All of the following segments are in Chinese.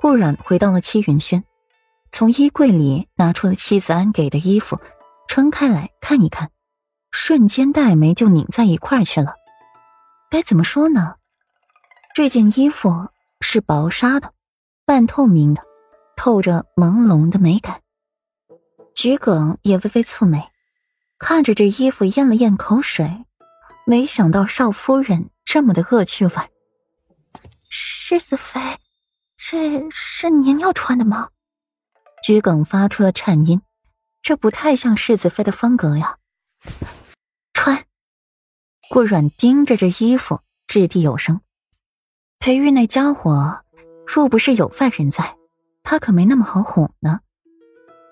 顾阮回到了七云轩，从衣柜里拿出了妻子安给的衣服，撑开来看一看，瞬间黛眉就拧在一块去了。该怎么说呢？这件衣服是薄纱的，半透明的，透着朦胧的美感。桔梗也微微蹙眉，看着这衣服咽了咽口水，没想到少夫人这么的恶趣味。世子妃。这是您要穿的吗？桔梗发出了颤音，这不太像世子妃的风格呀。穿。顾阮盯着这衣服，掷地有声。裴玉那家伙，若不是有外人在，他可没那么好哄呢。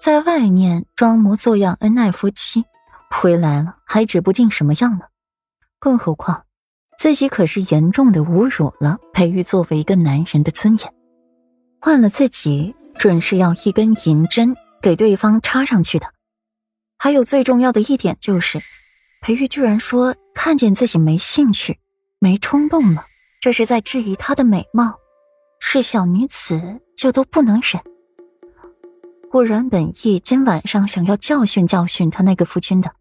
在外面装模作样恩爱夫妻，回来了还指不定什么样呢。更何况，自己可是严重的侮辱了裴玉作为一个男人的尊严。换了自己，准是要一根银针给对方插上去的。还有最重要的一点就是，裴玉居然说看见自己没兴趣、没冲动了，这是在质疑她的美貌，是小女子就都不能忍。顾然本意今晚上想要教训教训他那个夫君的，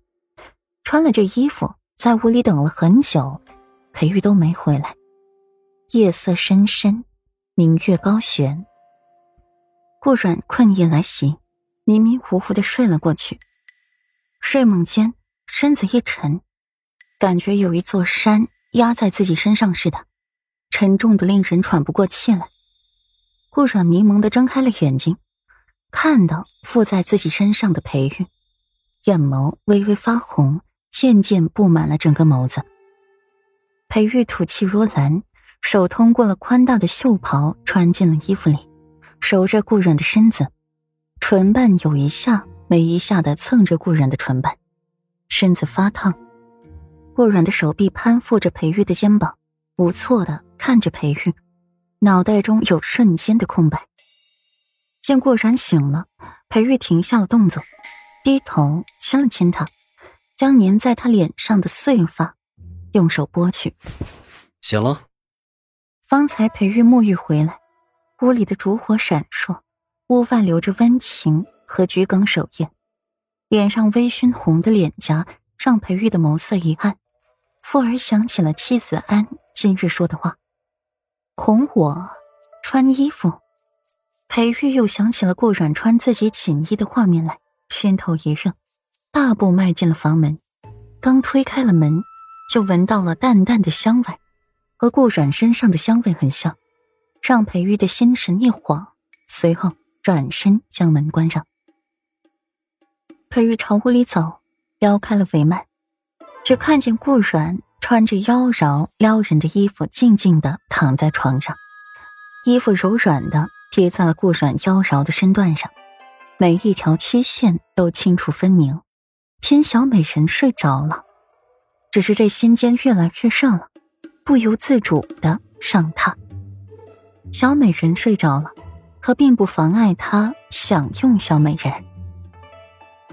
穿了这衣服在屋里等了很久，裴玉都没回来。夜色深深。明月高悬，顾阮困意来袭，迷迷糊糊的睡了过去。睡梦间，身子一沉，感觉有一座山压在自己身上似的，沉重的令人喘不过气来。顾阮迷蒙的睁开了眼睛，看到附在自己身上的裴玉，眼眸微微发红，渐渐布满了整个眸子。裴玉吐气如兰。手通过了宽大的袖袍，穿进了衣服里，守着顾软的身子，唇瓣有一下没一下的蹭着顾软的唇瓣，身子发烫。顾软的手臂攀附着裴玉的肩膀，无措的看着裴玉，脑袋中有瞬间的空白。见顾然醒了，裴玉停下了动作，低头亲了亲他，将粘在他脸上的碎发用手拨去。醒了。方才裴玉沐浴回来，屋里的烛火闪烁，屋外留着温情和桔梗守夜，脸上微醺红的脸颊让裴玉的眸色一暗，复而想起了妻子安今日说的话：“哄我穿衣服。”裴玉又想起了顾阮穿自己锦衣的画面来，心头一热，大步迈进了房门，刚推开了门，就闻到了淡淡的香味。和顾阮身上的香味很像，让裴玉的心神一晃，随后转身将门关上。裴玉朝屋里走，撩开了帷幔，只看见顾阮穿着妖娆撩人的衣服，静静的躺在床上，衣服柔软的贴在了顾阮妖娆的身段上，每一条曲线都清楚分明，偏小美人睡着了，只是这心间越来越热了。不由自主的上榻，小美人睡着了，可并不妨碍他享用小美人。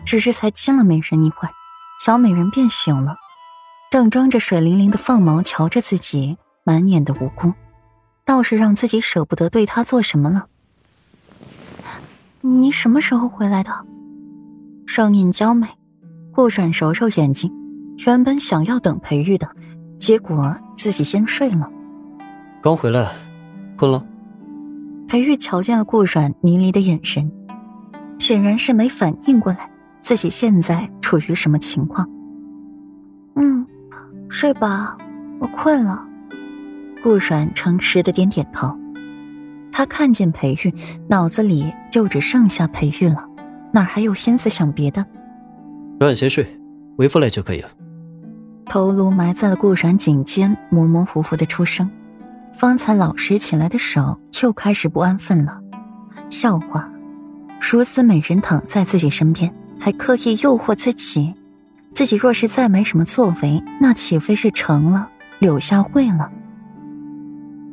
只是才亲了美人一会儿，小美人便醒了，正睁着水灵灵的凤眸瞧着自己，满眼的无辜，倒是让自己舍不得对她做什么了。你什么时候回来的？声音娇美，顾阮揉揉眼睛，原本想要等裴玉的。结果自己先睡了，刚回来，困了。裴玉瞧见了顾阮迷离的眼神，显然是没反应过来自己现在处于什么情况。嗯，睡吧，我困了。顾阮诚实的点点头。他看见裴玉，脑子里就只剩下裴玉了，哪还有心思想别的？阮先睡，为夫来就可以了。头颅埋在了顾阮颈间，模模糊糊的出声。方才老实起来的手又开始不安分了。笑话，如此美人躺在自己身边，还刻意诱惑自己。自己若是再没什么作为，那岂非是成了柳下惠了？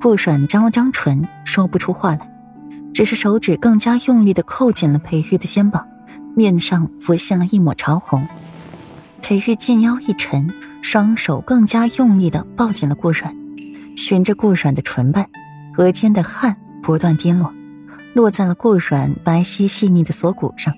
顾阮张了张唇，说不出话来，只是手指更加用力的扣紧了裴玉的肩膀，面上浮现了一抹潮红。裴玉近腰一沉。双手更加用力的抱紧了顾阮，循着顾阮的唇瓣，额间的汗不断滴落，落在了顾软白皙细腻的锁骨上。